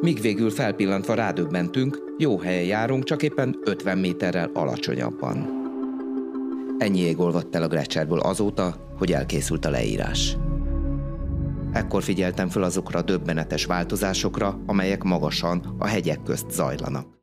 míg végül felpillantva rádöbbentünk, jó helyen járunk, csak éppen 50 méterrel alacsonyabban. Ennyi ég olvadt el a Grecserből azóta, hogy elkészült a leírás. Ekkor figyeltem fel azokra a döbbenetes változásokra, amelyek magasan a hegyek közt zajlanak.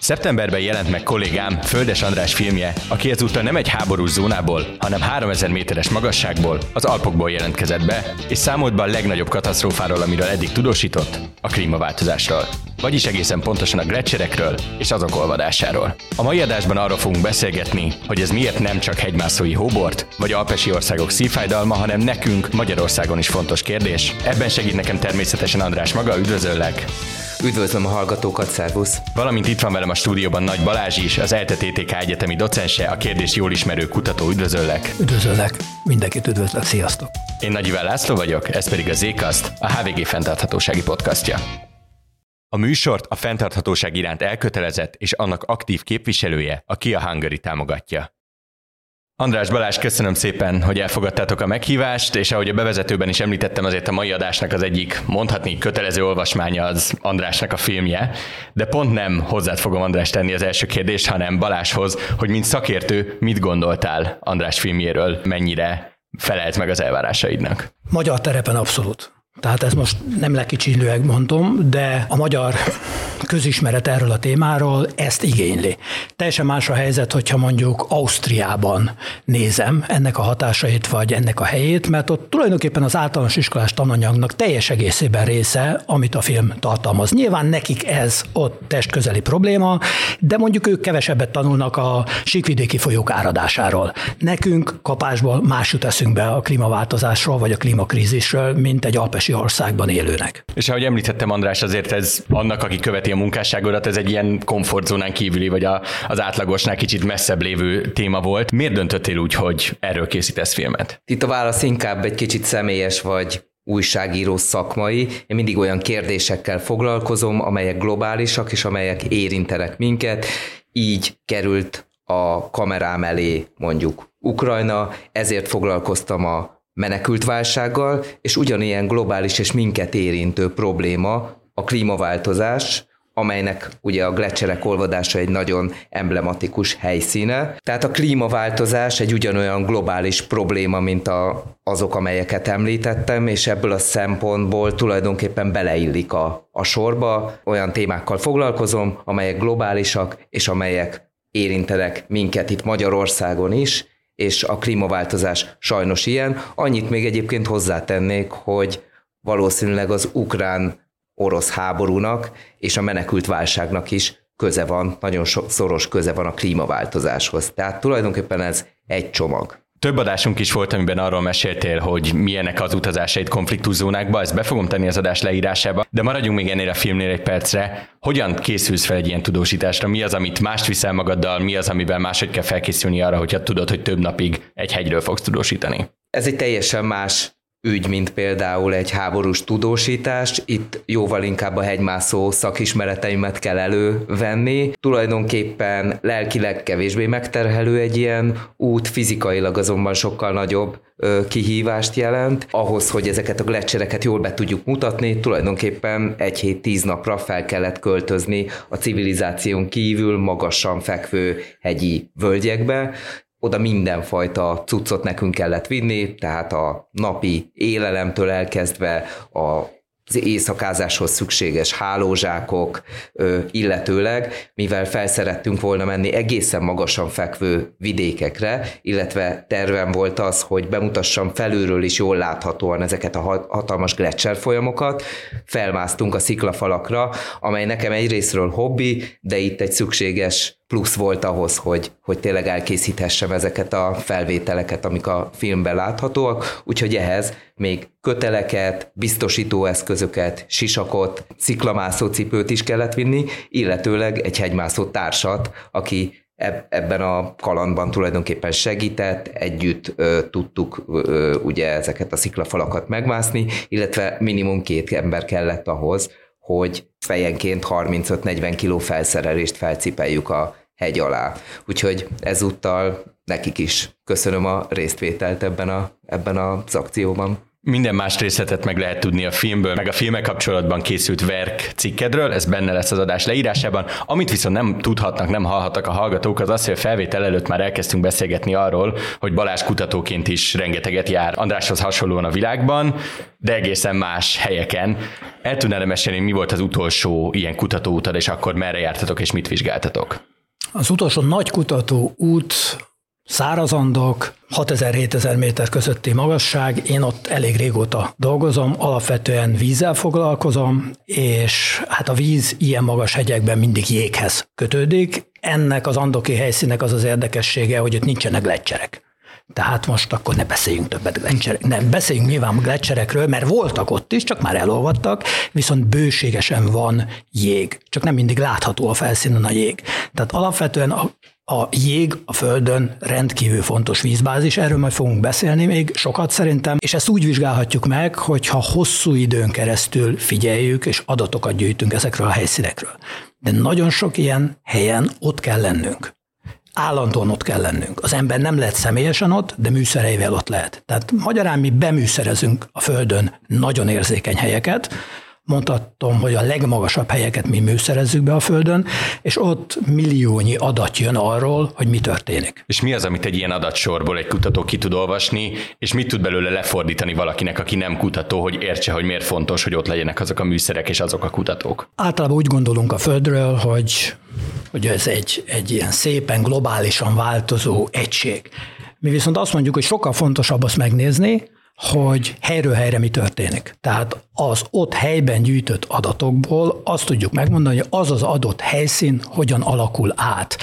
Szeptemberben jelent meg kollégám Földes András filmje, aki ezúttal nem egy háborús zónából, hanem 3000 méteres magasságból, az Alpokból jelentkezett be, és számolt be a legnagyobb katasztrófáról, amiről eddig tudósított, a klímaváltozásról. Vagyis egészen pontosan a gletszerekről és azok olvadásáról. A mai adásban arról fogunk beszélgetni, hogy ez miért nem csak hegymászói hóbort, vagy alpesi országok szívfájdalma, hanem nekünk Magyarországon is fontos kérdés. Ebben segít nekem természetesen András maga, üdvözöllek! Üdvözlöm a hallgatókat, szervusz! Valamint itt van velem a stúdióban Nagy Balázs is, az ELTE-TTK egyetemi docense, a kérdés jól ismerő kutató. Üdvözöllek! Üdvözöllek! Mindenkit üdvözlök, sziasztok! Én Nagy Iván László vagyok, ez pedig a Zcast, a HVG fenntarthatósági podcastja. A műsort a fenntarthatóság iránt elkötelezett és annak aktív képviselője, a Kia Hungary támogatja. András Balázs, köszönöm szépen, hogy elfogadtátok a meghívást, és ahogy a bevezetőben is említettem, azért a mai adásnak az egyik mondhatni kötelező olvasmánya az Andrásnak a filmje, de pont nem hozzád fogom András tenni az első kérdést, hanem Balázshoz, hogy mint szakértő mit gondoltál András filmjéről, mennyire felelt meg az elvárásaidnak? Magyar terepen abszolút. Tehát ez most nem lekicsinlően mondom, de a magyar közismeret erről a témáról ezt igényli. Teljesen más a helyzet, hogyha mondjuk Ausztriában nézem ennek a hatásait, vagy ennek a helyét, mert ott tulajdonképpen az általános iskolás tananyagnak teljes egészében része, amit a film tartalmaz. Nyilván nekik ez ott testközeli probléma, de mondjuk ők kevesebbet tanulnak a síkvidéki folyók áradásáról. Nekünk kapásból más jut eszünkbe a klímaváltozásról, vagy a klímakrízisről, mint egy alpesi országban élőnek. És ahogy említettem, András, azért ez annak, aki követi a munkásságodat, ez egy ilyen komfortzónán kívüli, vagy a, az átlagosnál kicsit messzebb lévő téma volt. Miért döntöttél úgy, hogy erről készítesz filmet? Itt a válasz inkább egy kicsit személyes, vagy újságíró szakmai. Én mindig olyan kérdésekkel foglalkozom, amelyek globálisak, és amelyek érintenek minket. Így került a kamerám elé mondjuk Ukrajna, ezért foglalkoztam a menekült válsággal, és ugyanilyen globális és minket érintő probléma a klímaváltozás, amelynek ugye a gletszerek olvadása egy nagyon emblematikus helyszíne. Tehát a klímaváltozás egy ugyanolyan globális probléma, mint a, azok, amelyeket említettem, és ebből a szempontból tulajdonképpen beleillik a, a sorba. Olyan témákkal foglalkozom, amelyek globálisak, és amelyek érintenek minket itt Magyarországon is, és a klímaváltozás sajnos ilyen. Annyit még egyébként hozzátennék, hogy valószínűleg az ukrán-orosz háborúnak és a menekült válságnak is köze van, nagyon szoros köze van a klímaváltozáshoz. Tehát tulajdonképpen ez egy csomag. Több adásunk is volt, amiben arról meséltél, hogy milyenek az utazásait konfliktuszónákba, ezt be fogom tenni az adás leírásába, de maradjunk még ennél a filmnél egy percre. Hogyan készülsz fel egy ilyen tudósításra? Mi az, amit mást viszel magaddal, mi az, amivel máshogy kell felkészülni arra, hogyha tudod, hogy több napig egy hegyről fogsz tudósítani? Ez egy teljesen más ügy, mint például egy háborús tudósítás. Itt jóval inkább a hegymászó szakismereteimet kell elővenni. Tulajdonképpen lelkileg kevésbé megterhelő egy ilyen út, fizikailag azonban sokkal nagyobb kihívást jelent. Ahhoz, hogy ezeket a gletszereket jól be tudjuk mutatni, tulajdonképpen egy hét tíz napra fel kellett költözni a civilizáción kívül magasan fekvő hegyi völgyekbe, oda mindenfajta cuccot nekünk kellett vinni, tehát a napi élelemtől elkezdve a az éjszakázáshoz szükséges hálózsákok, illetőleg, mivel felszerettünk volna menni egészen magasan fekvő vidékekre, illetve tervem volt az, hogy bemutassam felülről is jól láthatóan ezeket a hatalmas gletszer folyamokat, felmásztunk a sziklafalakra, amely nekem egyrésztről hobbi, de itt egy szükséges plusz volt ahhoz, hogy, hogy tényleg elkészíthessem ezeket a felvételeket, amik a filmben láthatóak, úgyhogy ehhez még köteleket, biztosítóeszközöket, sisakot, sziklamászó cipőt is kellett vinni, illetőleg egy hegymászó társat, aki ebben a kalandban tulajdonképpen segített, együtt ö, tudtuk ö, ugye ezeket a sziklafalakat megmászni, illetve minimum két ember kellett ahhoz, hogy fejenként 35-40 kiló felszerelést felcipeljük a hegy alá. Úgyhogy ezúttal nekik is köszönöm a résztvételt ebben, a, ebben az akcióban. Minden más részletet meg lehet tudni a filmből, meg a filmek kapcsolatban készült verk cikkedről, ez benne lesz az adás leírásában. Amit viszont nem tudhatnak, nem hallhatnak a hallgatók, az az, hogy a felvétel előtt már elkezdtünk beszélgetni arról, hogy Balázs kutatóként is rengeteget jár Andráshoz hasonlóan a világban, de egészen más helyeken. El tudnál mesélni, mi volt az utolsó ilyen kutatóutad, és akkor merre jártatok, és mit vizsgáltatok? Az utolsó nagy kutató út szárazandok, 6000-7000 méter közötti magasság, én ott elég régóta dolgozom, alapvetően vízzel foglalkozom, és hát a víz ilyen magas hegyekben mindig jéghez kötődik. Ennek az andoki helyszínek az az érdekessége, hogy ott nincsenek lecserek. Tehát most akkor ne beszéljünk többet gletszerek. Nem, beszéljünk nyilván gletszerekről, mert voltak ott is, csak már elolvadtak, viszont bőségesen van jég. Csak nem mindig látható a felszínen a jég. Tehát alapvetően a a jég a Földön rendkívül fontos vízbázis, erről majd fogunk beszélni még sokat szerintem, és ezt úgy vizsgálhatjuk meg, hogyha hosszú időn keresztül figyeljük és adatokat gyűjtünk ezekről a helyszínekről. De nagyon sok ilyen helyen ott kell lennünk. Állandóan ott kell lennünk. Az ember nem lehet személyesen ott, de műszereivel ott lehet. Tehát magyarán mi beműszerezünk a Földön nagyon érzékeny helyeket, mondhatom, hogy a legmagasabb helyeket mi műszerezzük be a Földön, és ott milliónyi adat jön arról, hogy mi történik. És mi az, amit egy ilyen adatsorból egy kutató ki tud olvasni, és mit tud belőle lefordítani valakinek, aki nem kutató, hogy értse, hogy miért fontos, hogy ott legyenek azok a műszerek és azok a kutatók? Általában úgy gondolunk a Földről, hogy, hogy ez egy, egy ilyen szépen globálisan változó egység. Mi viszont azt mondjuk, hogy sokkal fontosabb azt megnézni, hogy helyről helyre mi történik. Tehát az ott helyben gyűjtött adatokból azt tudjuk megmondani, hogy az az adott helyszín hogyan alakul át.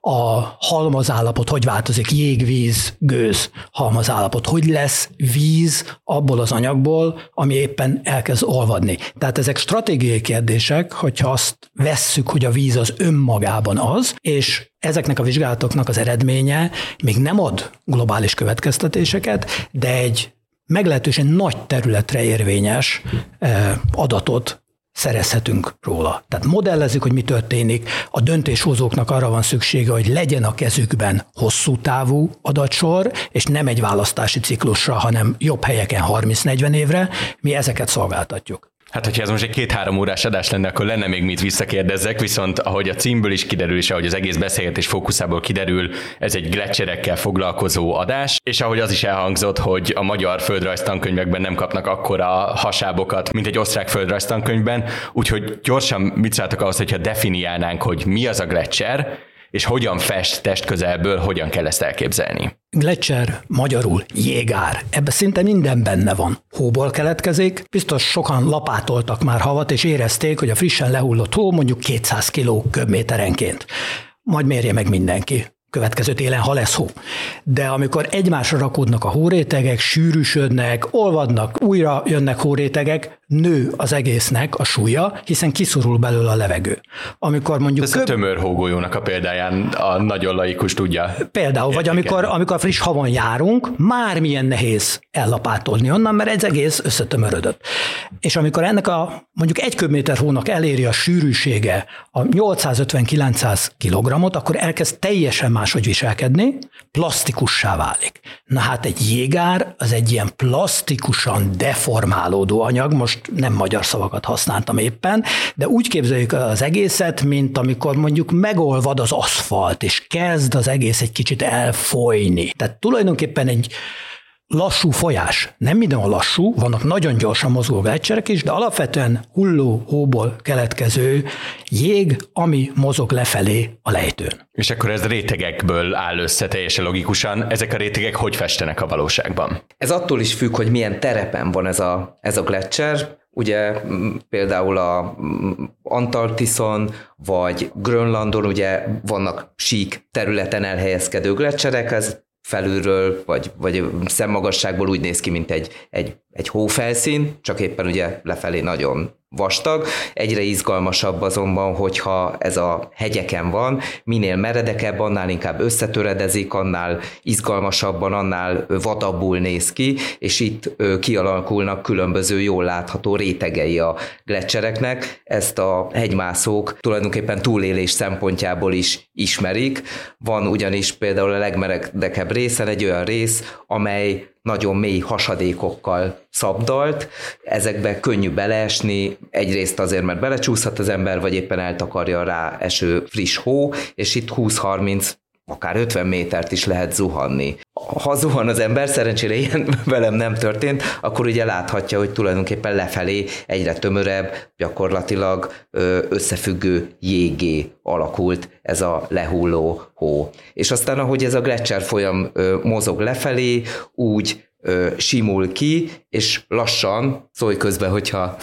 A halmazállapot hogy változik, jég, víz, gőz halmazállapot, hogy lesz víz abból az anyagból, ami éppen elkezd olvadni. Tehát ezek stratégiai kérdések, hogyha azt vesszük, hogy a víz az önmagában az, és ezeknek a vizsgálatoknak az eredménye még nem ad globális következtetéseket, de egy meglehetősen nagy területre érvényes eh, adatot szerezhetünk róla. Tehát modellezzük, hogy mi történik, a döntéshozóknak arra van szüksége, hogy legyen a kezükben hosszú távú adatsor, és nem egy választási ciklusra, hanem jobb helyeken 30-40 évre, mi ezeket szolgáltatjuk. Hát, hogyha ez most egy két-három órás adás lenne, akkor lenne még mit visszakérdezzek, viszont ahogy a címből is kiderül, és ahogy az egész beszélgetés fókuszából kiderül, ez egy gletszerekkel foglalkozó adás, és ahogy az is elhangzott, hogy a magyar földrajztankönyvekben nem kapnak akkora hasábokat, mint egy osztrák földrajztankönyvben, úgyhogy gyorsan mit szálltok ahhoz, hogyha definiálnánk, hogy mi az a gletszer, és hogyan fest testközelből, hogyan kell ezt elképzelni. Gletscher, magyarul jégár. Ebben szinte minden benne van. Hóból keletkezik, biztos sokan lapátoltak már havat, és érezték, hogy a frissen lehullott hó mondjuk 200 kg köbméterenként. Majd mérje meg mindenki következő télen, ha lesz hó. De amikor egymásra rakódnak a hórétegek, sűrűsödnek, olvadnak, újra jönnek hórétegek, nő az egésznek a súlya, hiszen kiszorul belőle a levegő. Amikor mondjuk... Ez köb... a tömör hógolyónak a példáján a nagyon laikus tudja. Például, vagy amikor, amikor friss havon járunk, már milyen nehéz ellapátolni onnan, mert ez egész összetömörödött. És amikor ennek a mondjuk egy köbméter hónak eléri a sűrűsége a 850-900 kg akkor elkezd teljesen máshogy viselkedni, plastikussá válik. Na hát egy jégár az egy ilyen plastikusan deformálódó anyag, most nem magyar szavakat használtam éppen, de úgy képzeljük az egészet, mint amikor mondjuk megolvad az aszfalt, és kezd az egész egy kicsit elfolyni. Tehát tulajdonképpen egy lassú folyás. Nem minden a lassú, vannak nagyon gyorsan mozgó gletszerek is, de alapvetően hulló hóból keletkező jég, ami mozog lefelé a lejtőn. És akkor ez rétegekből áll össze teljesen logikusan. Ezek a rétegek hogy festenek a valóságban? Ez attól is függ, hogy milyen terepen van ez a, ez a gletszer. Ugye például a Antarktiszon vagy Grönlandon ugye vannak sík területen elhelyezkedő gletszerek, ez felülről, vagy, vagy szemmagasságból úgy néz ki, mint egy, egy, egy hófelszín, csak éppen ugye lefelé nagyon vastag. Egyre izgalmasabb azonban, hogyha ez a hegyeken van, minél meredekebb, annál inkább összetöredezik, annál izgalmasabban, annál vadabbul néz ki, és itt kialakulnak különböző jól látható rétegei a gletszereknek. Ezt a hegymászók tulajdonképpen túlélés szempontjából is ismerik. Van ugyanis például a legmeredekebb részen egy olyan rész, amely nagyon mély hasadékokkal szabdalt, ezekbe könnyű beleesni, egyrészt azért, mert belecsúszhat az ember, vagy éppen eltakarja rá eső friss hó, és itt 20-30 akár 50 métert is lehet zuhanni. Ha zuhan az ember, szerencsére ilyen velem nem történt, akkor ugye láthatja, hogy tulajdonképpen lefelé egyre tömörebb, gyakorlatilag összefüggő jégé alakult ez a lehulló hó. És aztán, ahogy ez a Gletscher folyam mozog lefelé, úgy simul ki, és lassan, szólj közben, hogyha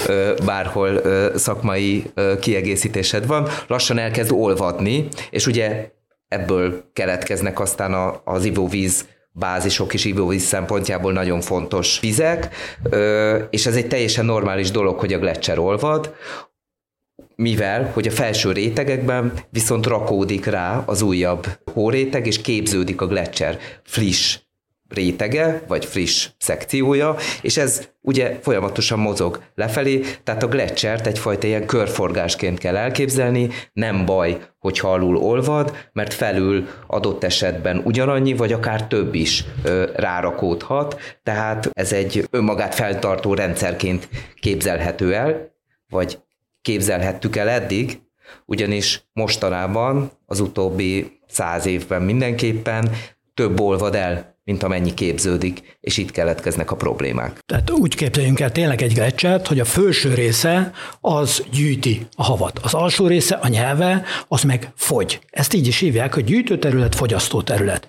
bárhol szakmai kiegészítésed van, lassan elkezd olvadni, és ugye ebből keletkeznek aztán a, az ivóvíz bázisok és ivóvíz szempontjából nagyon fontos vizek, és ez egy teljesen normális dolog, hogy a gletszer olvad, mivel, hogy a felső rétegekben viszont rakódik rá az újabb hóréteg, és képződik a gletszer friss rétege, vagy friss szekciója, és ez ugye folyamatosan mozog lefelé, tehát a gletschert egyfajta ilyen körforgásként kell elképzelni, nem baj, hogyha alul olvad, mert felül adott esetben ugyanannyi, vagy akár több is ö, rárakódhat, tehát ez egy önmagát feltartó rendszerként képzelhető el, vagy képzelhettük el eddig, ugyanis mostanában az utóbbi száz évben mindenképpen több olvad el mint amennyi képződik, és itt keletkeznek a problémák. Tehát úgy képzeljünk el tényleg egy gletszert, hogy a felső része az gyűjti a havat, az alsó része, a nyelve, az meg fogy. Ezt így is hívják, hogy gyűjtőterület, fogyasztóterület.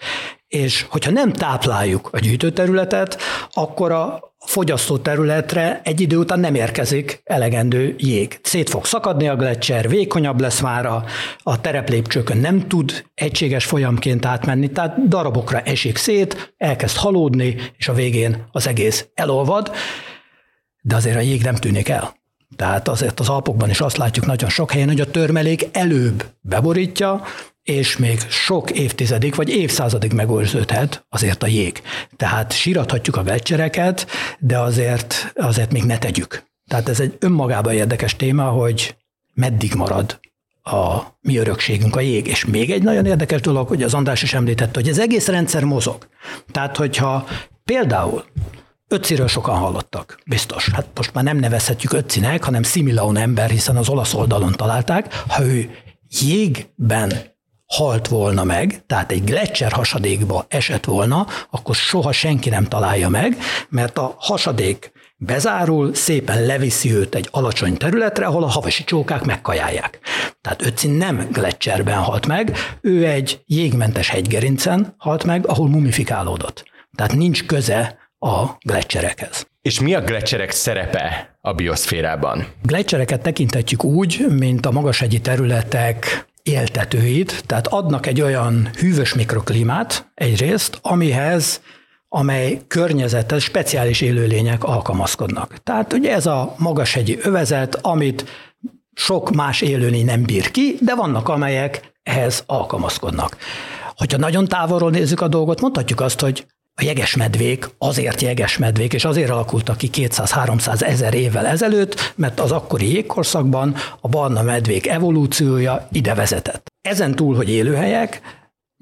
És hogyha nem tápláljuk a gyűjtőterületet, akkor a fogyasztó területre egy idő után nem érkezik elegendő jég. Szét fog szakadni a gletszer, vékonyabb lesz már a, a tereplépcsőkön, nem tud egységes folyamként átmenni, tehát darabokra esik szét, elkezd halódni, és a végén az egész elolvad, de azért a jég nem tűnik el. Tehát azért az Alpokban is azt látjuk nagyon sok helyen, hogy a törmelék előbb beborítja, és még sok évtizedig vagy évszázadig megőrződhet azért a jég. Tehát sírathatjuk a gletszereket, de azért, azért még ne tegyük. Tehát ez egy önmagában érdekes téma, hogy meddig marad a mi örökségünk, a jég. És még egy nagyon érdekes dolog, hogy az András is említette, hogy az egész rendszer mozog. Tehát, hogyha például Ötciről sokan hallottak, biztos. Hát most már nem nevezhetjük Ötcinek, hanem Similaun ember, hiszen az olasz oldalon találták. Ha ő jégben halt volna meg, tehát egy gletszer hasadékba esett volna, akkor soha senki nem találja meg, mert a hasadék bezárul, szépen leviszi őt egy alacsony területre, ahol a havasi csókák megkajálják. Tehát Ötzi nem gletszerben halt meg, ő egy jégmentes hegygerincen halt meg, ahol mumifikálódott. Tehát nincs köze a gletszerekhez. És mi a gletszerek szerepe a bioszférában? Gletszereket tekinthetjük úgy, mint a magashegyi területek éltetőit, tehát adnak egy olyan hűvös mikroklímát egyrészt, amihez amely környezetes speciális élőlények alkalmazkodnak. Tehát ugye ez a magashegyi övezet, amit sok más élőlény nem bír ki, de vannak, amelyek ehhez alkalmazkodnak. Hogyha nagyon távolról nézzük a dolgot, mondhatjuk azt, hogy a jegesmedvék azért jegesmedvék, és azért alakultak ki 200-300 ezer évvel ezelőtt, mert az akkori jégkorszakban a barna medvék evolúciója ide vezetett. Ezen túl, hogy élőhelyek,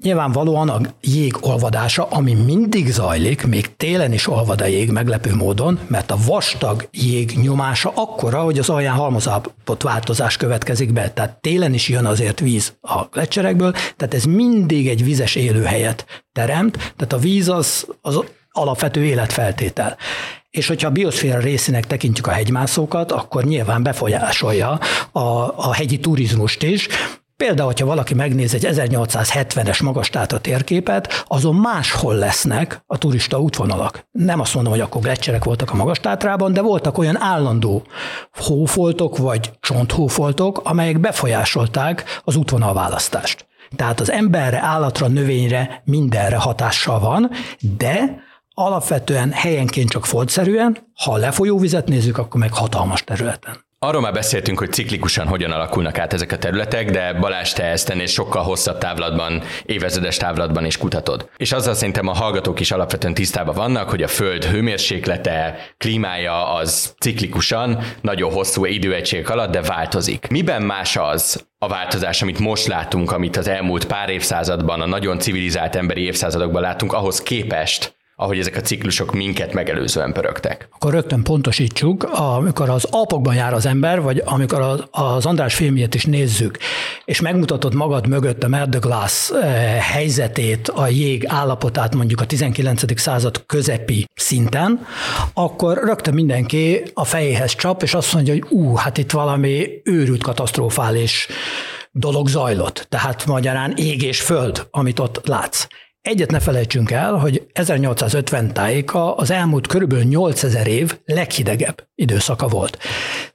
Nyilvánvalóan a jég olvadása, ami mindig zajlik, még télen is olvad a jég meglepő módon, mert a vastag jég nyomása akkora, hogy az alján halmozállapot változás következik be. Tehát télen is jön azért víz a gletserekből, tehát ez mindig egy vizes élőhelyet teremt, tehát a víz az, az alapvető életfeltétel. És hogyha a bioszféra részének tekintjük a hegymászókat, akkor nyilván befolyásolja a, a hegyi turizmust is, Például, hogyha valaki megnéz egy 1870-es magastáta térképet, azon máshol lesznek a turista útvonalak. Nem azt mondom, hogy akkor gletszerek voltak a magastátrában, de voltak olyan állandó hófoltok vagy csonthófoltok, amelyek befolyásolták az útvonalválasztást. Tehát az emberre, állatra, növényre mindenre hatással van, de alapvetően helyenként csak foltszerűen, ha a lefolyóvizet nézzük, akkor meg hatalmas területen. Arról már beszéltünk, hogy ciklikusan hogyan alakulnak át ezek a területek, de Balázs, te ezt ennél sokkal hosszabb távlatban, évezredes távlatban is kutatod. És azzal szerintem a hallgatók is alapvetően tisztában vannak, hogy a Föld hőmérséklete, klímája az ciklikusan, nagyon hosszú időegység alatt, de változik. Miben más az, a változás, amit most látunk, amit az elmúlt pár évszázadban, a nagyon civilizált emberi évszázadokban látunk, ahhoz képest, ahogy ezek a ciklusok minket megelőzően pörögtek. Akkor rögtön pontosítsuk, amikor az Alpokban jár az ember, vagy amikor az, András filmjét is nézzük, és megmutatod magad mögött a Mer de Glace eh, helyzetét, a jég állapotát mondjuk a 19. század közepi szinten, akkor rögtön mindenki a fejéhez csap, és azt mondja, hogy ú, hát itt valami őrült katasztrofális dolog zajlott. Tehát magyarán ég és föld, amit ott látsz. Egyet ne felejtsünk el, hogy 1850 tájéka az elmúlt körülbelül 8000 év leghidegebb időszaka volt.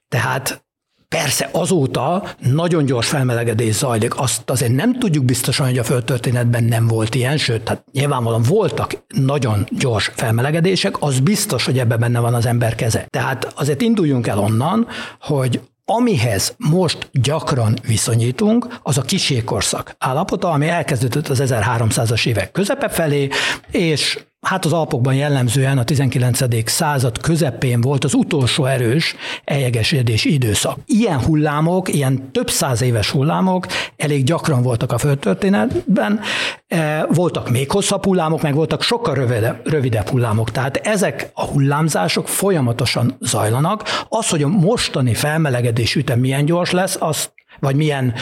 Tehát Persze azóta nagyon gyors felmelegedés zajlik, azt azért nem tudjuk biztosan, hogy a földtörténetben nem volt ilyen, sőt, hát nyilvánvalóan voltak nagyon gyors felmelegedések, az biztos, hogy ebben benne van az ember keze. Tehát azért induljunk el onnan, hogy Amihez most gyakran viszonyítunk, az a kiségkorszak állapota, ami elkezdődött az 1300-as évek közepe felé, és Hát az Alpokban jellemzően a 19. század közepén volt az utolsó erős eljegesedés időszak. Ilyen hullámok, ilyen több száz éves hullámok elég gyakran voltak a földtörténetben, e, voltak még hosszabb hullámok, meg voltak sokkal rövidebb, rövidebb hullámok. Tehát ezek a hullámzások folyamatosan zajlanak. Az, hogy a mostani felmelegedés ütem milyen gyors lesz, azt vagy milyen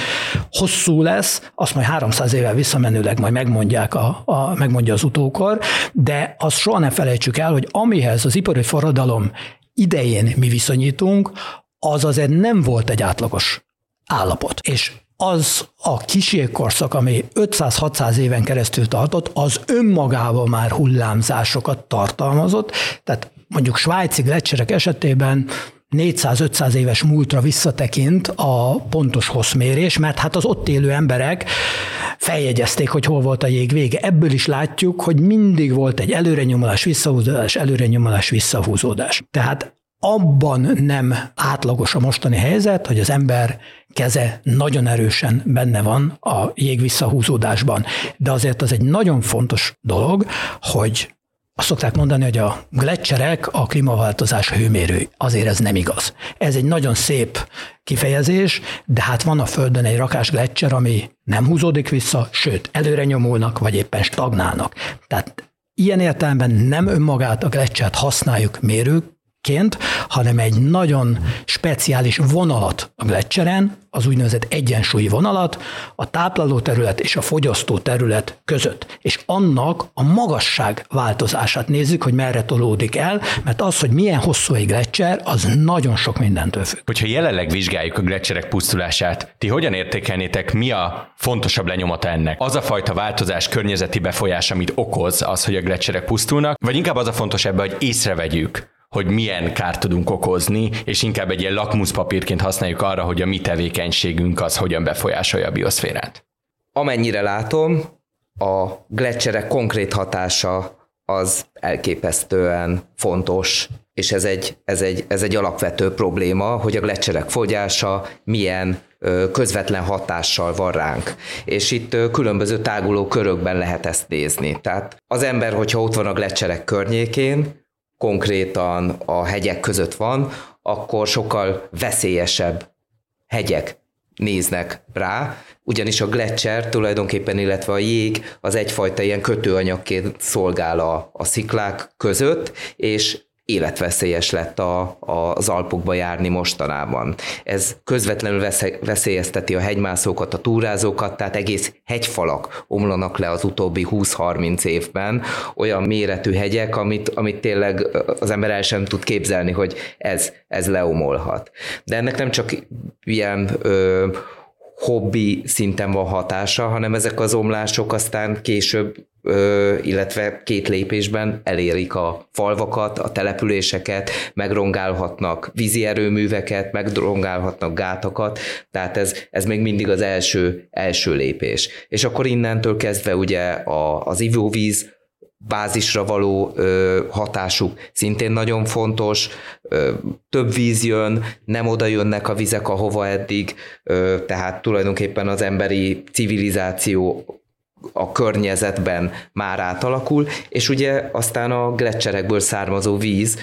hosszú lesz, azt majd 300 évvel visszamenőleg majd megmondják a, a, megmondja az utókor, de azt soha ne felejtsük el, hogy amihez az ipari forradalom idején mi viszonyítunk, az azért nem volt egy átlagos állapot. És az a kísérkorszak, ami 500-600 éven keresztül tartott, az önmagában már hullámzásokat tartalmazott, tehát mondjuk svájci gletszerek esetében 400-500 éves múltra visszatekint a pontos hosszmérés, mert hát az ott élő emberek feljegyezték, hogy hol volt a jég vége. Ebből is látjuk, hogy mindig volt egy előrenyomulás, visszahúzódás, előrenyomulás, visszahúzódás. Tehát abban nem átlagos a mostani helyzet, hogy az ember keze nagyon erősen benne van a jég visszahúzódásban. De azért az egy nagyon fontos dolog, hogy azt szokták mondani, hogy a gletszerek a klímaváltozás hőmérő. Azért ez nem igaz. Ez egy nagyon szép kifejezés, de hát van a Földön egy rakás gletszer, ami nem húzódik vissza, sőt, előre nyomulnak, vagy éppen stagnálnak. Tehát ilyen értelemben nem önmagát a gletszert használjuk mérők, ként, hanem egy nagyon speciális vonalat a gletszeren, az úgynevezett egyensúlyi vonalat a tápláló terület és a fogyasztó terület között. És annak a magasság változását nézzük, hogy merre tolódik el, mert az, hogy milyen hosszú egy gletszer, az nagyon sok mindentől függ. Hogyha jelenleg vizsgáljuk a gletszerek pusztulását, ti hogyan értékelnétek, mi a fontosabb lenyomata ennek? Az a fajta változás, környezeti befolyás, amit okoz az, hogy a gletszerek pusztulnak, vagy inkább az a fontos ebben, hogy észrevegyük, hogy milyen kárt tudunk okozni, és inkább egy ilyen lakmuszpapírként használjuk arra, hogy a mi tevékenységünk az hogyan befolyásolja a bioszférát. Amennyire látom, a gletszerek konkrét hatása az elképesztően fontos, és ez egy, ez egy, ez egy alapvető probléma, hogy a gletszerek fogyása milyen közvetlen hatással van ránk. És itt különböző táguló körökben lehet ezt nézni. Tehát az ember, hogyha ott van a gletszerek környékén, konkrétan a hegyek között van, akkor sokkal veszélyesebb hegyek néznek rá, ugyanis a gletszer tulajdonképpen, illetve a jég az egyfajta ilyen kötőanyagként szolgál a, a sziklák között, és életveszélyes lett a, a, az Alpokba járni mostanában. Ez közvetlenül veszélyezteti a hegymászókat, a túrázókat, tehát egész hegyfalak omlanak le az utóbbi 20-30 évben, olyan méretű hegyek, amit, amit tényleg az ember el sem tud képzelni, hogy ez, ez leomolhat. De ennek nem csak ilyen ö, hobbi szinten van hatása, hanem ezek az omlások aztán később illetve két lépésben elérik a falvakat, a településeket, megrongálhatnak vízi erőműveket, megrongálhatnak gátakat, tehát ez, ez még mindig az első, első lépés. És akkor innentől kezdve ugye a, az ivóvíz bázisra való ö, hatásuk szintén nagyon fontos, ö, több víz jön, nem oda jönnek a vizek, ahova eddig, ö, tehát tulajdonképpen az emberi civilizáció a környezetben már átalakul, és ugye aztán a gletszerekből származó víz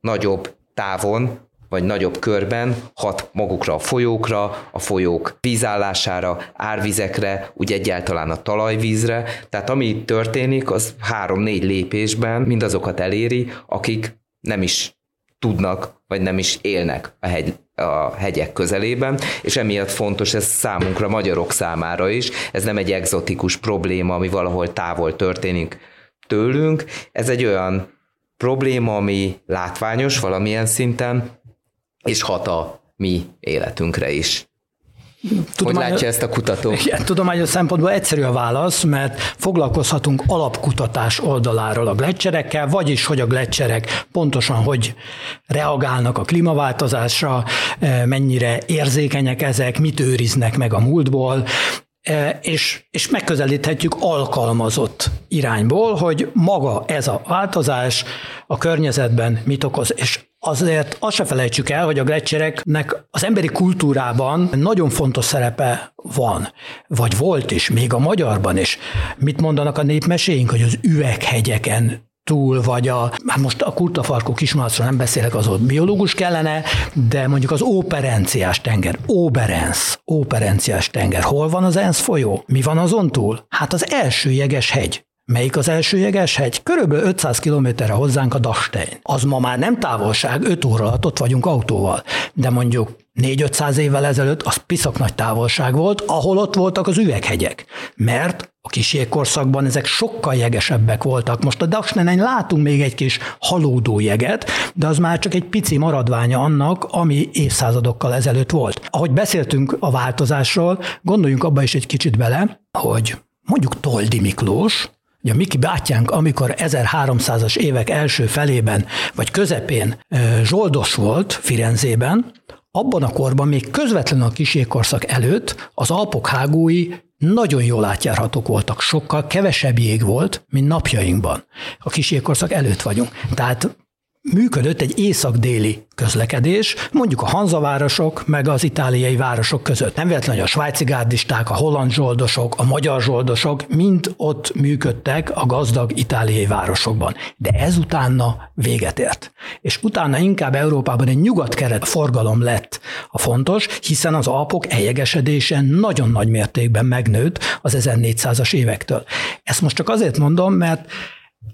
nagyobb távon vagy nagyobb körben hat magukra a folyókra, a folyók vízállására, árvizekre, úgy egyáltalán a talajvízre. Tehát ami történik, az három-négy lépésben mindazokat eléri, akik nem is tudnak, vagy nem is élnek a, hegy, a hegyek közelében, és emiatt fontos ez számunkra, magyarok számára is. Ez nem egy egzotikus probléma, ami valahol távol történik tőlünk. Ez egy olyan probléma, ami látványos valamilyen szinten, és hat a mi életünkre is. Hogy látja ezt a kutató? Igen, tudományos szempontból egyszerű a válasz, mert foglalkozhatunk alapkutatás oldaláról a gletszerekkel, vagyis hogy a gletszerek pontosan hogy reagálnak a klímaváltozásra, eh, mennyire érzékenyek ezek, mit őriznek meg a múltból, eh, és, és megközelíthetjük alkalmazott irányból, hogy maga ez a változás a környezetben mit okoz, és Azért azt se felejtsük el, hogy a gletszereknek az emberi kultúrában nagyon fontos szerepe van, vagy volt is, még a magyarban is. Mit mondanak a népmeséink, hogy az üveghegyeken túl, vagy a, hát most a kurtafarkú kismalacról nem beszélek, az ott biológus kellene, de mondjuk az óperenciás tenger, Oberens, óperenciás tenger, hol van az ENSZ folyó? Mi van azon túl? Hát az első jeges hegy. Melyik az első jeges hegy? Körülbelül 500 kilométerre hozzánk a Dastein. Az ma már nem távolság, 5 óra alatt ott vagyunk autóval. De mondjuk 4-500 évvel ezelőtt az piszak nagy távolság volt, ahol ott voltak az üveghegyek. Mert a kis jégkorszakban ezek sokkal jegesebbek voltak. Most a Dasteinen látunk még egy kis halódó jeget, de az már csak egy pici maradványa annak, ami évszázadokkal ezelőtt volt. Ahogy beszéltünk a változásról, gondoljunk abba is egy kicsit bele, hogy mondjuk Toldi Miklós, Ugye Miki bátyánk, amikor 1300-as évek első felében, vagy közepén zsoldos volt Firenzében, abban a korban, még közvetlenül a kisjégkorszak előtt az Alpok hágói nagyon jól átjárhatók voltak, sokkal kevesebb jég volt, mint napjainkban. A kisjégkorszak előtt vagyunk. Tehát működött egy észak-déli közlekedés, mondjuk a hanzavárosok meg az itáliai városok között. Nem véletlenül, hogy a svájci gárdisták, a holland zsoldosok, a magyar zsoldosok mind ott működtek a gazdag itáliai városokban. De ezutánna véget ért. És utána inkább Európában egy nyugat-keret forgalom lett a fontos, hiszen az Alpok eljegesedése nagyon nagy mértékben megnőtt az 1400-as évektől. Ezt most csak azért mondom, mert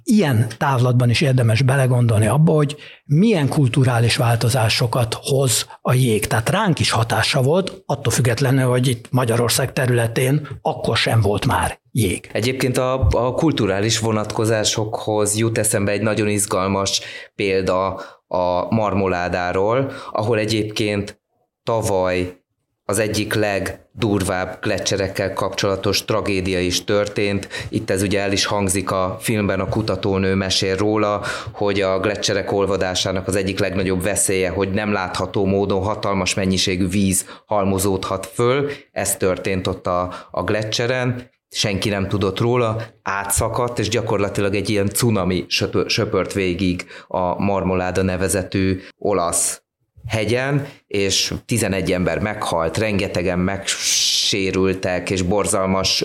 ilyen távlatban is érdemes belegondolni abba, hogy milyen kulturális változásokat hoz a jég. Tehát ránk is hatása volt, attól függetlenül, hogy itt Magyarország területén akkor sem volt már jég. Egyébként a, a kulturális vonatkozásokhoz jut eszembe egy nagyon izgalmas példa a marmoládáról, ahol egyébként tavaly az egyik legdurvább gletszerekkel kapcsolatos tragédia is történt. Itt ez ugye el is hangzik a filmben, a kutatónő mesél róla, hogy a gletszerek olvadásának az egyik legnagyobb veszélye, hogy nem látható módon hatalmas mennyiségű víz halmozódhat föl. Ez történt ott a, a gletszeren, senki nem tudott róla, átszakadt, és gyakorlatilag egy ilyen cunami söpört végig a Marmoláda nevezetű olasz hegyen, és 11 ember meghalt, rengetegen megsérültek, és borzalmas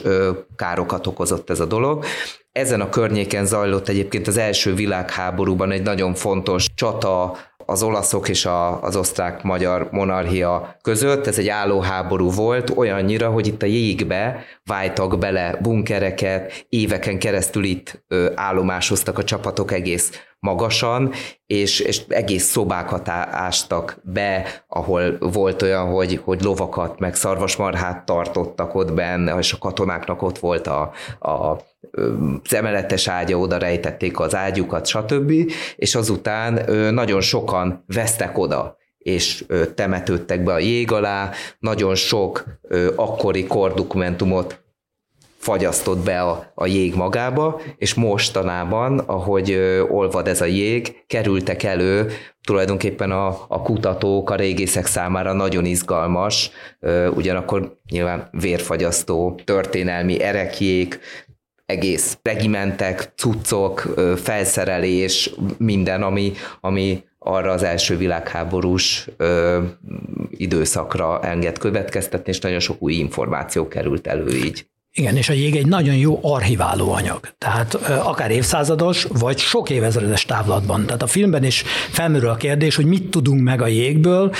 károkat okozott ez a dolog. Ezen a környéken zajlott egyébként az első világháborúban egy nagyon fontos csata az olaszok és a, az osztrák-magyar monarchia között. Ez egy állóháború volt, olyannyira, hogy itt a jégbe váltak bele bunkereket, éveken keresztül itt ö, állomásoztak a csapatok egész magasan, és, és egész szobákat ástak be, ahol volt olyan, hogy, hogy lovakat, meg szarvasmarhát tartottak ott benne, és a katonáknak ott volt a, a, az emeletes ágya, oda rejtették az ágyukat, stb. És azután nagyon sokan vesztek oda és temetődtek be a jég alá, nagyon sok akkori kordokumentumot fagyasztott be a, a jég magába, és mostanában, ahogy ö, olvad ez a jég, kerültek elő tulajdonképpen a, a kutatók, a régészek számára nagyon izgalmas, ugyanakkor nyilván vérfagyasztó történelmi erekjék, egész regimentek, cuccok, felszerelés, minden, ami, ami arra az első világháborús ö, időszakra enged következtetni, és nagyon sok új információ került elő így. Igen, és a jég egy nagyon jó archiváló anyag. Tehát akár évszázados, vagy sok évezredes távlatban. Tehát a filmben is felmerül a kérdés, hogy mit tudunk meg a jégből,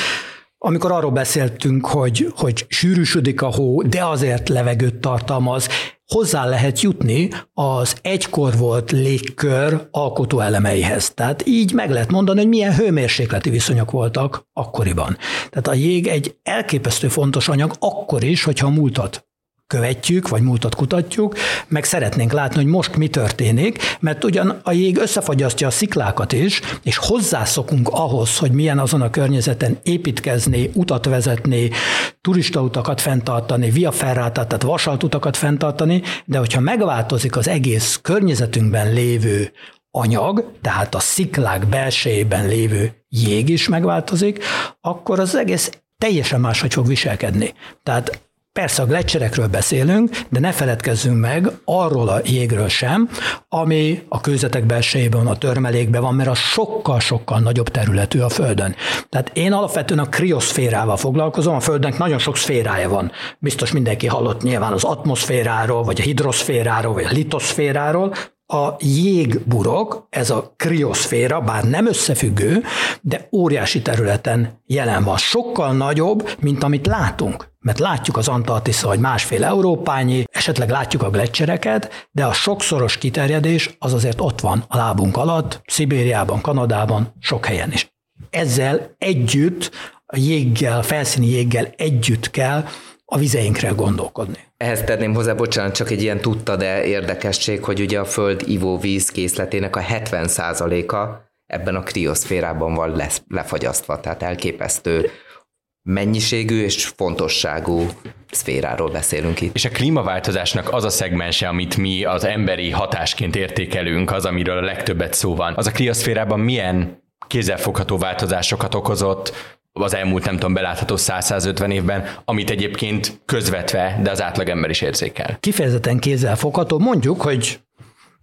amikor arról beszéltünk, hogy, hogy sűrűsödik a hó, de azért levegőt tartalmaz, hozzá lehet jutni az egykor volt légkör alkotó elemeihez. Tehát így meg lehet mondani, hogy milyen hőmérsékleti viszonyok voltak akkoriban. Tehát a jég egy elképesztő fontos anyag akkor is, hogyha a múltat követjük, vagy múltat kutatjuk, meg szeretnénk látni, hogy most mi történik, mert ugyan a jég összefagyasztja a sziklákat is, és hozzászokunk ahhoz, hogy milyen azon a környezeten építkezni, utat vezetni, turistautakat fenntartani, via ferrata, tehát vasalt utakat fenntartani, de hogyha megváltozik az egész környezetünkben lévő anyag, tehát a sziklák belsejében lévő jég is megváltozik, akkor az egész teljesen máshogy fog viselkedni. Tehát Persze a gletszerekről beszélünk, de ne feledkezzünk meg arról a jégről sem, ami a kőzetek belsejében, a törmelékben van, mert a sokkal-sokkal nagyobb területű a Földön. Tehát én alapvetően a krioszférával foglalkozom, a Földnek nagyon sok szférája van. Biztos mindenki hallott nyilván az atmoszféráról, vagy a hidroszféráról, vagy a litoszféráról, a jégburok, ez a krioszféra, bár nem összefüggő, de óriási területen jelen van. Sokkal nagyobb, mint amit látunk. Mert látjuk az Antarktisza, hogy másfél európányi, esetleg látjuk a gletszereket, de a sokszoros kiterjedés az azért ott van a lábunk alatt, Szibériában, Kanadában, sok helyen is. Ezzel együtt, a jéggel, felszíni jéggel együtt kell a vizeinkre gondolkodni. Ehhez tenném hozzá, bocsánat, csak egy ilyen tudta, de érdekesség, hogy ugye a Föld ivóvíz készletének a 70%-a ebben a krioszférában van lesz, lefagyasztva, tehát elképesztő mennyiségű és fontosságú szféráról beszélünk itt. És a klímaváltozásnak az a szegmense, amit mi az emberi hatásként értékelünk, az, amiről a legtöbbet szó van, az a krioszférában milyen kézzelfogható változásokat okozott, az elmúlt nem tudom, belátható 150 évben, amit egyébként közvetve, de az átlagember is érzékel. Kifejezetten kézzel fogható, mondjuk, hogy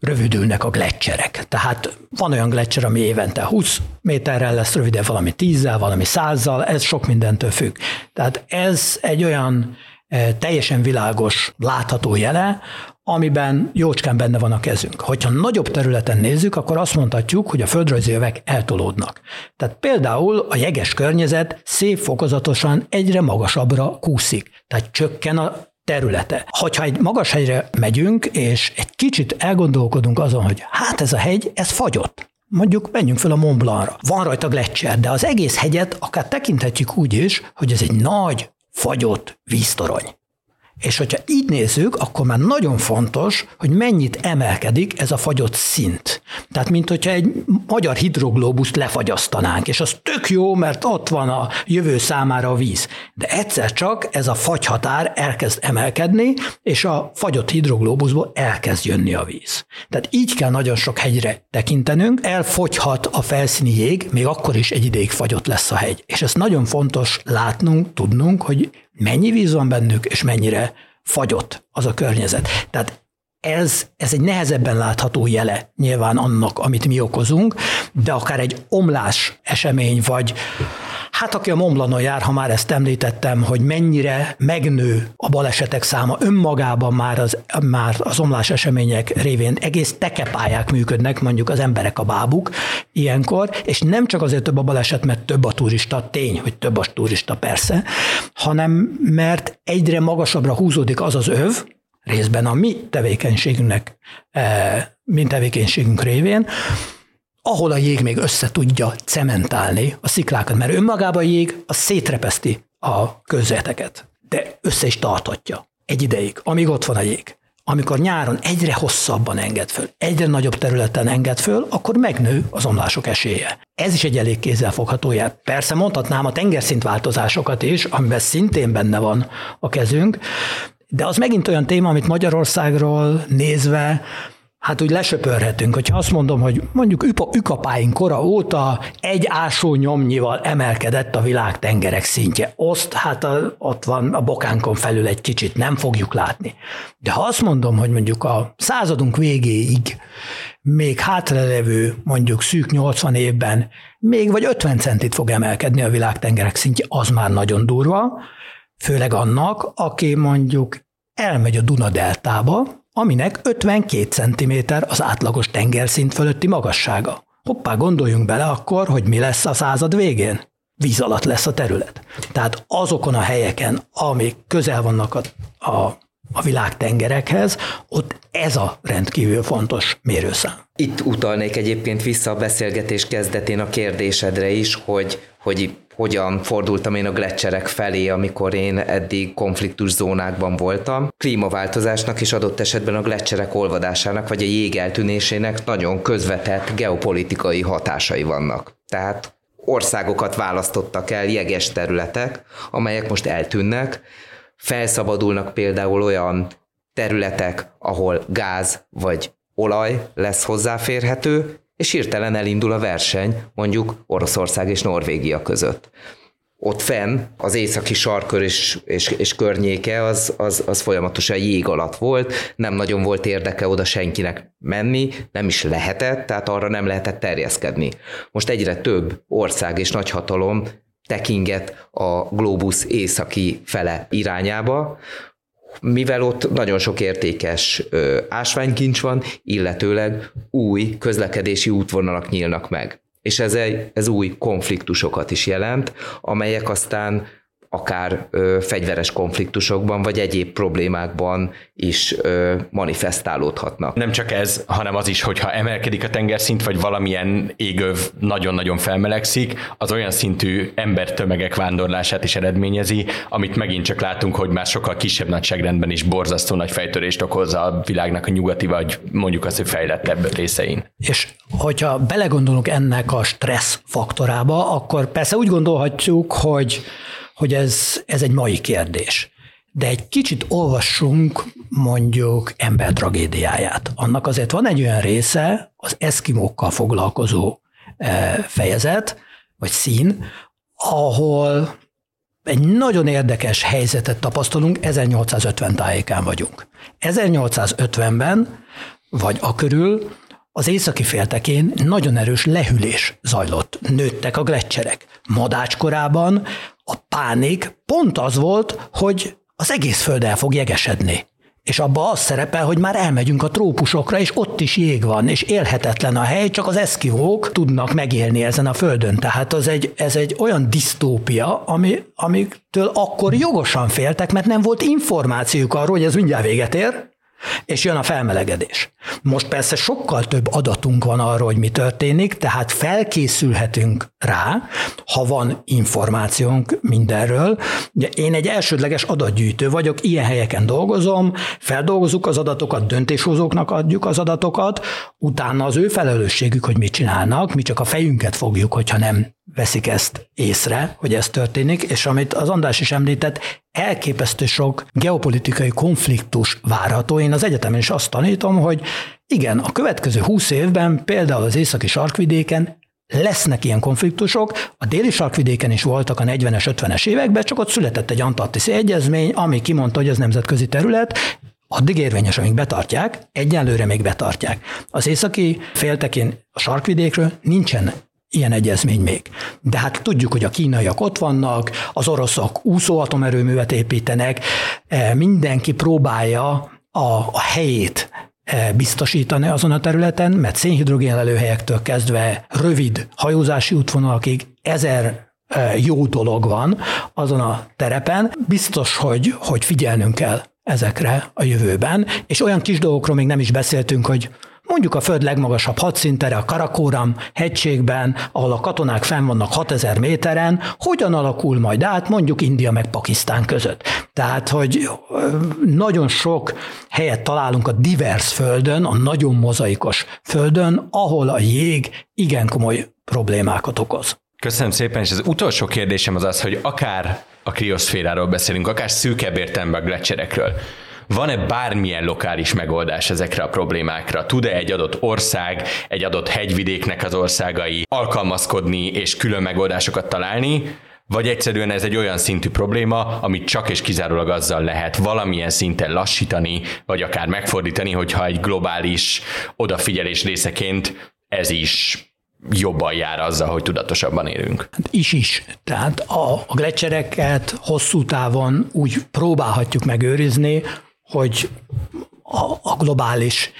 rövidülnek a gletszerek. Tehát van olyan gletszer, ami évente 20 méterrel lesz rövidebb, valami 10 valami 100 ez sok mindentől függ. Tehát ez egy olyan eh, teljesen világos, látható jele, amiben jócskán benne van a kezünk. Hogyha nagyobb területen nézzük, akkor azt mondhatjuk, hogy a földrajzi övek eltolódnak. Tehát például a jeges környezet szép fokozatosan egyre magasabbra kúszik. Tehát csökken a területe. Hogyha egy magas hegyre megyünk, és egy kicsit elgondolkodunk azon, hogy hát ez a hegy, ez fagyott. Mondjuk menjünk fel a Mont Blancra. Van rajta gletszer, de az egész hegyet akár tekinthetjük úgy is, hogy ez egy nagy, fagyott víztorony. És hogyha így nézzük, akkor már nagyon fontos, hogy mennyit emelkedik ez a fagyott szint. Tehát, mint hogyha egy magyar hidroglóbuszt lefagyasztanánk, és az tök jó, mert ott van a jövő számára a víz. De egyszer csak ez a fagyhatár elkezd emelkedni, és a fagyott hidroglóbuszból elkezd jönni a víz. Tehát így kell nagyon sok hegyre tekintenünk, elfogyhat a felszíni jég, még akkor is egy ideig fagyott lesz a hegy. És ez nagyon fontos látnunk, tudnunk, hogy mennyi víz van bennük, és mennyire fagyott az a környezet. Tehát ez, ez egy nehezebben látható jele nyilván annak, amit mi okozunk, de akár egy omlás esemény, vagy Hát aki a Momblanon jár, ha már ezt említettem, hogy mennyire megnő a balesetek száma önmagában már az, már az omlás események révén egész tekepályák működnek, mondjuk az emberek a bábuk ilyenkor, és nem csak azért több a baleset, mert több a turista, tény, hogy több a turista persze, hanem mert egyre magasabbra húzódik az az öv, részben a mi tevékenységünknek, eh, mi tevékenységünk révén, ahol a jég még össze tudja cementálni a sziklákat, mert önmagában a jég az szétrepeszti a közveteket, de össze is tarthatja egy ideig, amíg ott van a jég. Amikor nyáron egyre hosszabban enged föl, egyre nagyobb területen enged föl, akkor megnő az omlások esélye. Ez is egy elég kézzelfogható jel. Persze mondhatnám a tengerszint változásokat is, amiben szintén benne van a kezünk, de az megint olyan téma, amit Magyarországról nézve Hát úgy lesöpörhetünk, hogyha azt mondom, hogy mondjuk ükapáink kora óta egy ásó nyomnyival emelkedett a világ tengerek szintje. Azt, hát a, ott van a bokánkon felül egy kicsit, nem fogjuk látni. De ha azt mondom, hogy mondjuk a századunk végéig még hátralevő mondjuk szűk 80 évben még vagy 50 centit fog emelkedni a világ tengerek szintje, az már nagyon durva, főleg annak, aki mondjuk elmegy a Duna deltába, aminek 52 cm az átlagos tengerszint fölötti magassága. Hoppá, gondoljunk bele akkor, hogy mi lesz a század végén. Víz alatt lesz a terület. Tehát azokon a helyeken, amik közel vannak a, a a világtengerekhez, ott ez a rendkívül fontos mérőszám. Itt utalnék egyébként vissza a beszélgetés kezdetén a kérdésedre is, hogy, hogy hogyan fordultam én a gletszerek felé, amikor én eddig konfliktus zónákban voltam. Klímaváltozásnak és adott esetben a gletszerek olvadásának vagy a jég eltűnésének nagyon közvetett geopolitikai hatásai vannak. Tehát országokat választottak el jeges területek, amelyek most eltűnnek, felszabadulnak például olyan területek, ahol gáz vagy olaj lesz hozzáférhető, és hirtelen elindul a verseny mondjuk Oroszország és Norvégia között. Ott fenn az északi sarkör és, és, és környéke az, az, az folyamatosan jég alatt volt, nem nagyon volt érdeke oda senkinek menni, nem is lehetett, tehát arra nem lehetett terjeszkedni. Most egyre több ország és nagyhatalom tekinget a globus északi fele irányába, mivel ott nagyon sok értékes ö, ásványkincs van, illetőleg új közlekedési útvonalak nyílnak meg. És ez, egy, ez új konfliktusokat is jelent, amelyek aztán akár ö, fegyveres konfliktusokban, vagy egyéb problémákban is ö, manifestálódhatnak. Nem csak ez, hanem az is, hogyha emelkedik a tengerszint, vagy valamilyen égöv nagyon-nagyon felmelegszik, az olyan szintű embertömegek vándorlását is eredményezi, amit megint csak látunk, hogy már sokkal kisebb nagyságrendben is borzasztó nagy fejtörést okozza a világnak a nyugati, vagy mondjuk az, hogy fejlettebb részein. És hogyha belegondolunk ennek a stressz faktorába, akkor persze úgy gondolhatjuk, hogy hogy ez, ez egy mai kérdés. De egy kicsit olvassunk mondjuk ember tragédiáját. Annak azért van egy olyan része, az eszkimókkal foglalkozó e, fejezet, vagy szín, ahol egy nagyon érdekes helyzetet tapasztalunk, 1850 tájékán vagyunk. 1850-ben, vagy a körül az északi féltekén nagyon erős lehűlés zajlott, nőttek a gletszerek. Madácskorában a pánik pont az volt, hogy az egész föld el fog jegesedni. És abba az szerepel, hogy már elmegyünk a trópusokra, és ott is jég van, és élhetetlen a hely, csak az eszkivók tudnak megélni ezen a földön. Tehát az egy, ez egy olyan disztópia, ami, amitől akkor jogosan féltek, mert nem volt információjuk arról, hogy ez mindjárt véget ér, és jön a felmelegedés. Most persze sokkal több adatunk van arról, hogy mi történik, tehát felkészülhetünk rá, ha van információnk mindenről. Ugye én egy elsődleges adatgyűjtő vagyok, ilyen helyeken dolgozom, feldolgozunk az adatokat, döntéshozóknak adjuk az adatokat, utána az ő felelősségük, hogy mit csinálnak, mi csak a fejünket fogjuk, hogyha nem veszik ezt észre, hogy ez történik, és amit az András is említett, elképesztő sok geopolitikai konfliktus várható. Én az egyetemen is azt tanítom, hogy igen, a következő húsz évben például az északi sarkvidéken lesznek ilyen konfliktusok, a déli sarkvidéken is voltak a 40-es, 50-es években, csak ott született egy antarktiszi egyezmény, ami kimondta, hogy ez nemzetközi terület, addig érvényes, amíg betartják, egyenlőre még betartják. Az északi féltekén a sarkvidékről nincsen ilyen egyezmény még. De hát tudjuk, hogy a kínaiak ott vannak, az oroszok úszóatomerőművet építenek, eh, mindenki próbálja a, a helyét eh, biztosítani azon a területen, mert szénhidrogén lelőhelyektől kezdve rövid hajózási útvonalakig ezer eh, jó dolog van azon a terepen. Biztos, hogy, hogy figyelnünk kell ezekre a jövőben, és olyan kis dolgokról még nem is beszéltünk, hogy mondjuk a föld legmagasabb hadszintere a Karakóram hegységben, ahol a katonák fenn vannak 6000 méteren, hogyan alakul majd át mondjuk India meg Pakisztán között. Tehát, hogy nagyon sok helyet találunk a divers földön, a nagyon mozaikos földön, ahol a jég igen komoly problémákat okoz. Köszönöm szépen, és az utolsó kérdésem az az, hogy akár a krioszféráról beszélünk, akár szűkebb értelemben a gletszerekről. Van-e bármilyen lokális megoldás ezekre a problémákra? Tud-e egy adott ország, egy adott hegyvidéknek az országai alkalmazkodni és külön megoldásokat találni? Vagy egyszerűen ez egy olyan szintű probléma, amit csak és kizárólag azzal lehet valamilyen szinten lassítani, vagy akár megfordítani, hogyha egy globális odafigyelés részeként ez is jobban jár azzal, hogy tudatosabban élünk. Hát is is. Tehát a, a gletszereket hosszú távon úgy próbálhatjuk megőrizni, hogy a, a globális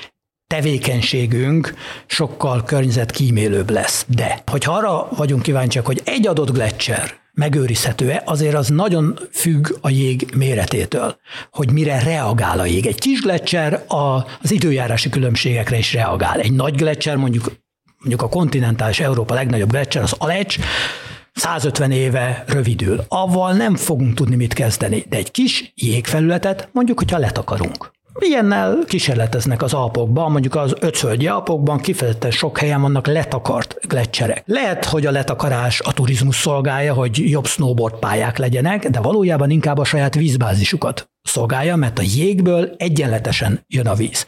tevékenységünk sokkal környezetkímélőbb lesz. De, hogyha arra vagyunk kíváncsiak, hogy egy adott gletszer megőrizhető-e, azért az nagyon függ a jég méretétől, hogy mire reagál a jég. Egy kis gletszer az időjárási különbségekre is reagál. Egy nagy gletszer, mondjuk, mondjuk a kontinentális Európa legnagyobb gletszer, az Alecs, 150 éve rövidül. Avval nem fogunk tudni mit kezdeni, de egy kis jégfelületet mondjuk, hogyha letakarunk. Ilyennel kísérleteznek az Alpokban, mondjuk az ötszölgyi Alpokban kifejezetten sok helyen vannak letakart gletszerek. Lehet, hogy a letakarás a turizmus szolgálja, hogy jobb snowboard pályák legyenek, de valójában inkább a saját vízbázisukat szolgálja, mert a jégből egyenletesen jön a víz.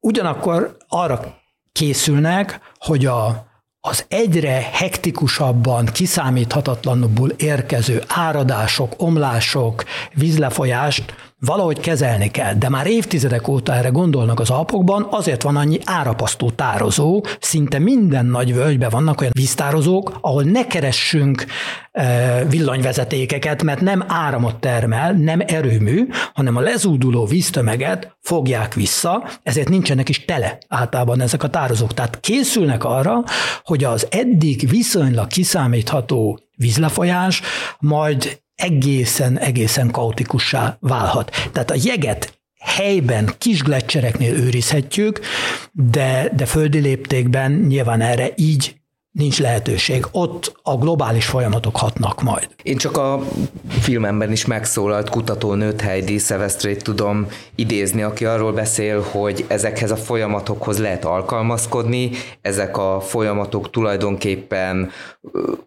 Ugyanakkor arra készülnek, hogy a az egyre hektikusabban, kiszámíthatatlanul érkező áradások, omlások, vízlefolyást valahogy kezelni kell, de már évtizedek óta erre gondolnak az Alpokban, azért van annyi árapasztó tározó, szinte minden nagy völgyben vannak olyan víztározók, ahol ne keressünk e, villanyvezetékeket, mert nem áramot termel, nem erőmű, hanem a lezúduló víztömeget fogják vissza, ezért nincsenek is tele általában ezek a tározók. Tehát készülnek arra, hogy az eddig viszonylag kiszámítható vízlefolyás majd egészen, egészen kaotikussá válhat. Tehát a jeget helyben, kis gletszereknél őrizhetjük, de, de földi léptékben nyilván erre így nincs lehetőség. Ott a globális folyamatok hatnak majd. Én csak a filmemben is megszólalt kutatónőt Heidi Sevestrét tudom idézni, aki arról beszél, hogy ezekhez a folyamatokhoz lehet alkalmazkodni, ezek a folyamatok tulajdonképpen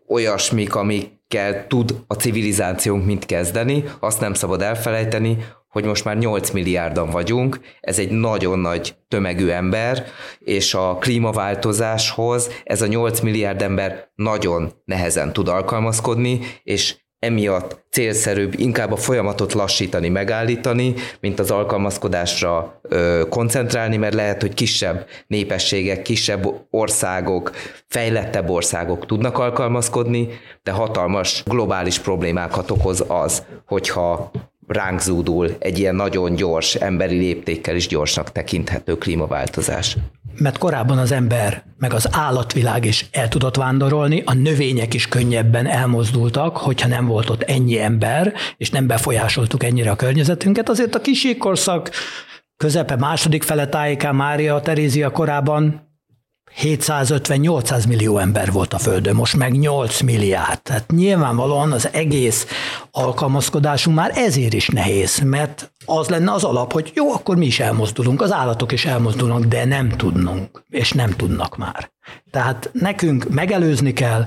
olyasmik, amik kell tud a civilizációnk mit kezdeni, azt nem szabad elfelejteni, hogy most már 8 milliárdan vagyunk, ez egy nagyon nagy tömegű ember, és a klímaváltozáshoz ez a 8 milliárd ember nagyon nehezen tud alkalmazkodni, és emiatt célszerűbb inkább a folyamatot lassítani, megállítani, mint az alkalmazkodásra ö, koncentrálni, mert lehet, hogy kisebb népességek, kisebb országok, fejlettebb országok tudnak alkalmazkodni, de hatalmas globális problémákat okoz az, hogyha ránk zúdul egy ilyen nagyon gyors, emberi léptékkel is gyorsnak tekinthető klímaváltozás. Mert korábban az ember, meg az állatvilág is el tudott vándorolni, a növények is könnyebben elmozdultak, hogyha nem volt ott ennyi ember, és nem befolyásoltuk ennyire a környezetünket, azért a kisíkorszak közepe második fele tájékán Mária Terézia korában 750-800 millió ember volt a Földön, most meg 8 milliárd. Tehát nyilvánvalóan az egész alkalmazkodásunk már ezért is nehéz, mert az lenne az alap, hogy jó, akkor mi is elmozdulunk, az állatok is elmozdulnak, de nem tudnunk, és nem tudnak már. Tehát nekünk megelőzni kell,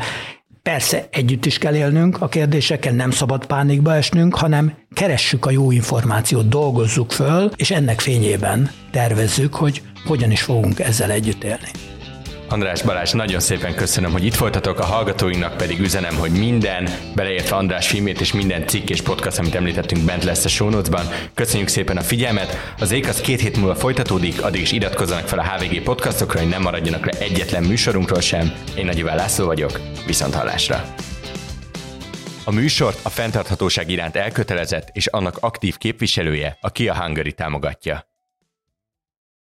Persze együtt is kell élnünk a kérdésekkel, nem szabad pánikba esnünk, hanem keressük a jó információt, dolgozzuk föl, és ennek fényében tervezzük, hogy hogyan is fogunk ezzel együtt élni. András Balázs, nagyon szépen köszönöm, hogy itt voltatok, a hallgatóinknak pedig üzenem, hogy minden, beleértve András filmét és minden cikk és podcast, amit említettünk, bent lesz a show notes-ban. Köszönjük szépen a figyelmet, az ég az két hét múlva folytatódik, addig is iratkozzanak fel a HVG podcastokra, hogy nem maradjanak le egyetlen műsorunkról sem. Én Nagy László vagyok, viszont hallásra! A műsort a fenntarthatóság iránt elkötelezett és annak aktív képviselője a Kia Hungary támogatja.